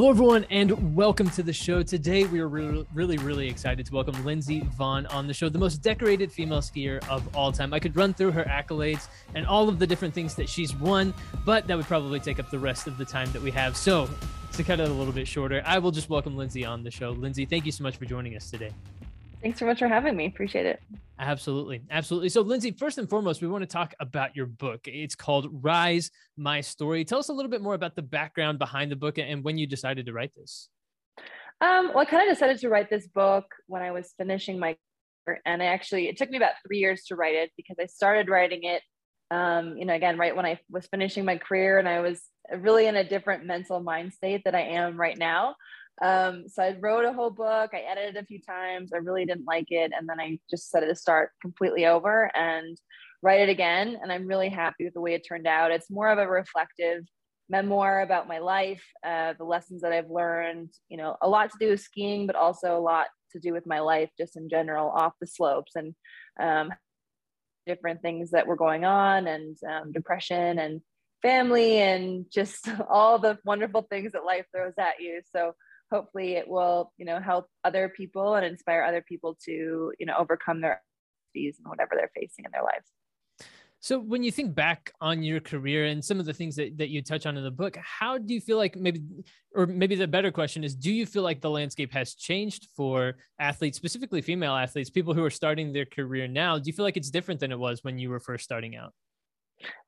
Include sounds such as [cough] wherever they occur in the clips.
Hello, everyone, and welcome to the show. Today, we are really, really, really excited to welcome Lindsey Vonn on the show, the most decorated female skier of all time. I could run through her accolades and all of the different things that she's won, but that would probably take up the rest of the time that we have. So, to cut it a little bit shorter, I will just welcome Lindsey on the show. Lindsey, thank you so much for joining us today. Thanks so much for having me. Appreciate it. Absolutely. Absolutely. So, Lindsey, first and foremost, we want to talk about your book. It's called Rise My Story. Tell us a little bit more about the background behind the book and when you decided to write this. Um, well, I kind of decided to write this book when I was finishing my career. and I actually it took me about three years to write it because I started writing it um, you know again right when I was finishing my career and I was really in a different mental mind state that I am right now um, so I wrote a whole book. I edited a few times. I really didn't like it, and then I just decided to start completely over and write it again. And I'm really happy with the way it turned out. It's more of a reflective memoir about my life, uh, the lessons that I've learned. You know, a lot to do with skiing, but also a lot to do with my life, just in general, off the slopes and um, different things that were going on, and um, depression and family, and just [laughs] all the wonderful things that life throws at you. So hopefully it will you know help other people and inspire other people to you know overcome their fees and whatever they're facing in their lives. So when you think back on your career and some of the things that, that you touch on in the book how do you feel like maybe or maybe the better question is do you feel like the landscape has changed for athletes specifically female athletes people who are starting their career now? Do you feel like it's different than it was when you were first starting out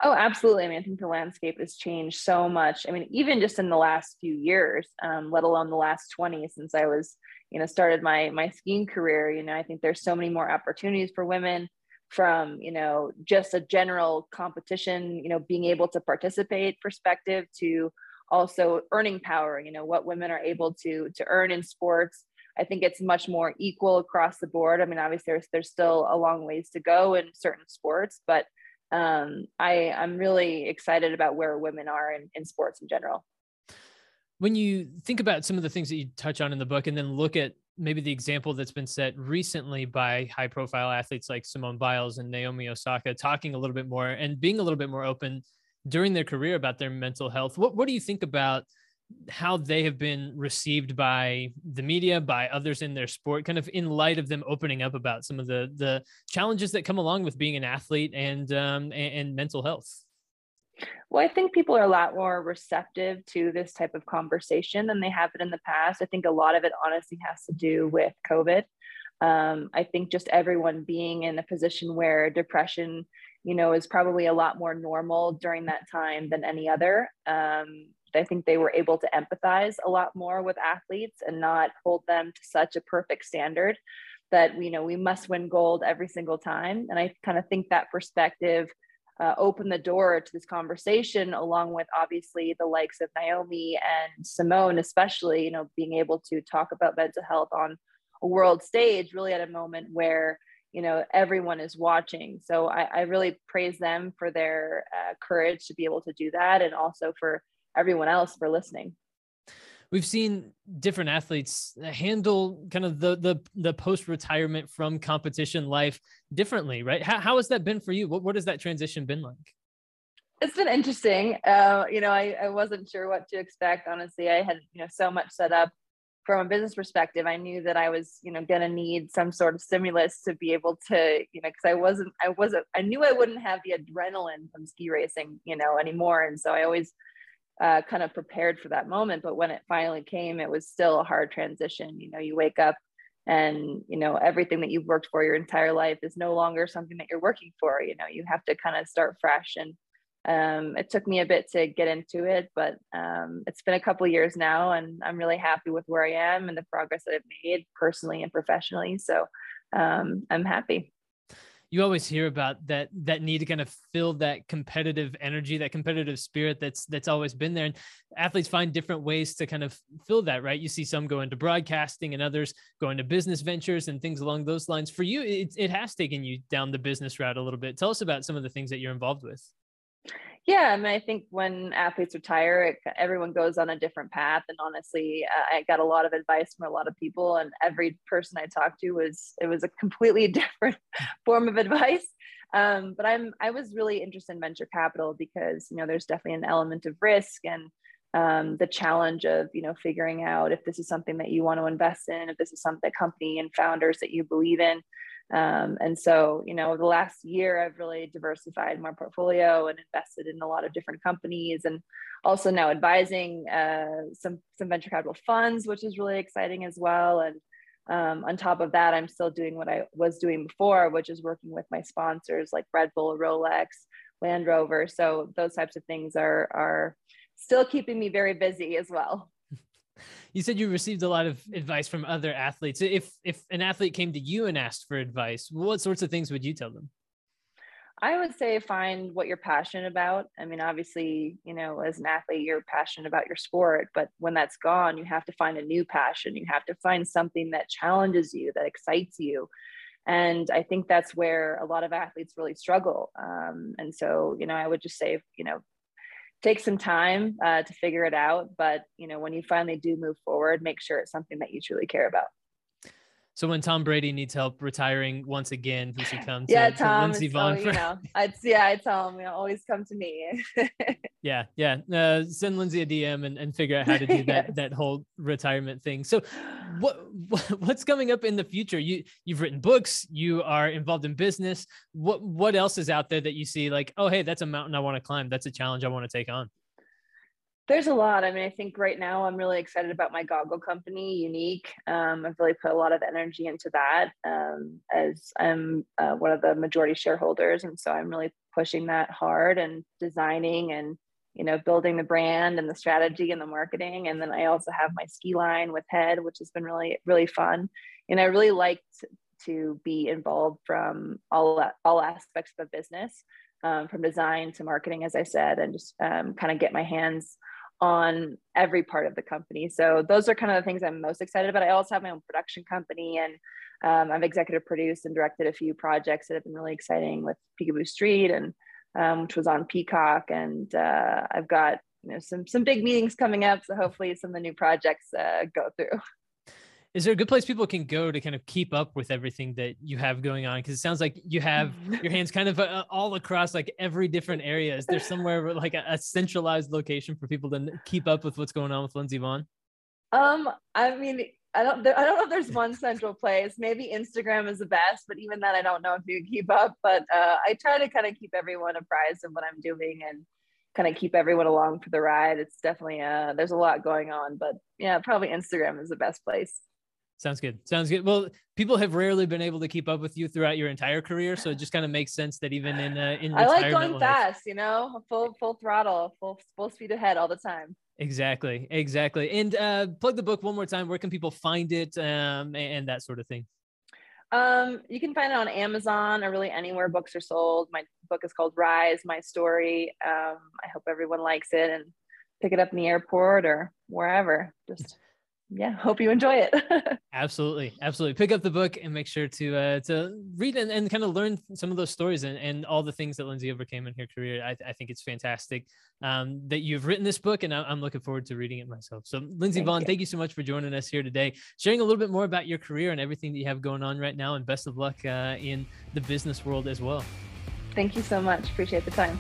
Oh, absolutely. I mean, I think the landscape has changed so much. I mean, even just in the last few years, um, let alone the last 20 since I was, you know, started my my skiing career. You know, I think there's so many more opportunities for women from, you know, just a general competition, you know, being able to participate perspective to also earning power, you know, what women are able to to earn in sports. I think it's much more equal across the board. I mean, obviously there's there's still a long ways to go in certain sports, but um, I, I'm really excited about where women are in, in sports in general. When you think about some of the things that you touch on in the book and then look at maybe the example that's been set recently by high profile athletes like Simone Biles and Naomi Osaka talking a little bit more and being a little bit more open during their career about their mental health. What, what do you think about how they have been received by the media, by others in their sport, kind of in light of them opening up about some of the the challenges that come along with being an athlete and um, and, and mental health. Well, I think people are a lot more receptive to this type of conversation than they have been in the past. I think a lot of it honestly has to do with COVID. Um, I think just everyone being in a position where depression, you know, is probably a lot more normal during that time than any other. Um, I think they were able to empathize a lot more with athletes and not hold them to such a perfect standard that you know we must win gold every single time. And I kind of think that perspective uh, opened the door to this conversation, along with obviously the likes of Naomi and Simone, especially you know being able to talk about mental health on a world stage, really at a moment where you know everyone is watching so i, I really praise them for their uh, courage to be able to do that and also for everyone else for listening. We've seen different athletes handle kind of the the, the post retirement from competition life differently right? How, how has that been for you? What, what has that transition been like? It's been interesting. Uh, you know I, I wasn't sure what to expect honestly. I had you know so much set up. From a business perspective i knew that i was you know going to need some sort of stimulus to be able to you know because i wasn't i wasn't i knew i wouldn't have the adrenaline from ski racing you know anymore. And so i always uh, kind of prepared for that moment. But when it finally came, it was still a hard transition. You know, you wake up and you know everything that you've worked for your entire life is no longer something that you're working for. You know, you have to kind of start fresh. And um, it took me a bit to get into it, but um, it's been a couple years now, and I'm really happy with where I am and the progress that I've made personally and professionally. So um, I'm happy you always hear about that that need to kind of fill that competitive energy that competitive spirit that's that's always been there. And athletes find different ways to kind of fill that right? You see some go into broadcasting and others go into business ventures and things along those lines. For you it, it has taken you down the business route a little bit. Tell us about some of the things that you're involved with yeah, I mean, I think when athletes retire, it, everyone goes on a different path. And honestly, uh, I got a lot of advice from a lot of people, and every person I talked to was it was a completely [laughs] different form of advice. Um, but I'm I was really interested in venture capital because you know there's definitely an element of risk, and um, the challenge of you know figuring out if this is something that you want to invest in if this is something company and founders that you believe in um, and so you know the last year i've really diversified my portfolio and invested in a lot of different companies and also now advising uh, some some venture capital funds which is really exciting as well and um, on top of that i'm still doing what i was doing before which is working with my sponsors like red bull rolex land rover so those types of things are are still keeping me very busy as well. You said you received a lot of advice from other athletes. If if an athlete came to you and asked for advice, what sorts of things would you tell them? I would say find what you're passionate about. I mean, obviously, you know, as an athlete, you're passionate about your sport, but when that's gone, you have to find a new passion. You have to find something that challenges you, that excites you. And I think that's where a lot of athletes really struggle. Um, and so, you know, I would just say, you know, take some time uh, to figure it out but you know when you finally do move forward make sure it's something that you truly care about so when Tom Brady needs help retiring once again, he should come yeah, to, Tom, to Lindsey Vonn. So, you know, I'd yeah, I tell him, you know, always come to me. [laughs] yeah, yeah. Uh, send Lindsey a DM and, and figure out how to do [laughs] that yes. that whole retirement thing. So, what, what [laughs] what's coming up in the future? You you've written books, you are involved in business. What what else is out there that you see like, oh hey, that's a mountain I want to climb. That's a challenge I want to take on. There's a lot. I mean, I think right now I'm really excited about my goggle company, YNIQ. Um, I've really put a lot of energy into that um, as I'm uh, one of the majority shareholders. And so I'm really pushing that hard and designing and, you know, building the brand and the strategy and the marketing. And then I also have my ski line with Head, which has been really, really fun. And I really liked to be involved from all, all aspects of the business. Um, from design to marketing, as I said, and just um, kind of get my hands on every part of the company. So those are kind of the things I'm most excited about. I also have my own production company and um, I've executive produced and directed a few projects that have been really exciting with Picabo Street and um, which was on Peacock. And uh, I've got you know some some big meetings coming up. So hopefully some of the new projects uh, go through [laughs] is there a good place people can go to kind of keep up with everything that you have going on? Because it sounds like you have your hands kind of uh, all across like every different area. Is there somewhere like a, a, centralized location for people to keep up with what's going on with lindsey vonn? Um i mean i don't i don't know if there's one central place. Maybe instagram is the best but even then i don't know if you keep up. But uh, i try to kind of keep everyone apprised of what i'm doing and kind of keep everyone along for the ride. It's definitely uh there's a lot going on but yeah probably instagram is the best place Sounds good. Sounds good. Well, people have rarely been able to keep up with you throughout your entire career, so it just kind of makes sense that even in uh, in I like going life, fast, you know, full full throttle, full full speed ahead all the time. Exactly, exactly. And uh, plug the book one more time. Where can people find it, um, and, and that sort of thing? Um, you can find it on Amazon or really anywhere books are sold. My book is called Rise: My Story. Um, I hope everyone likes it and pick it up in the airport or wherever. Just yeah, hope you enjoy it. [laughs] absolutely, absolutely. Pick up the book and make sure to uh, to read and, and kind of learn some of those stories and, and all the things that Lindsey overcame in her career. I, I think it's fantastic um, that you've written this book, and I'm looking forward to reading it myself. So, Lindsey thank Vonn, you. thank you so much for joining us here today, sharing a little bit more about your career and everything that you have going on right now, and best of luck uh, in the business world as well. Thank you so much. Appreciate the time.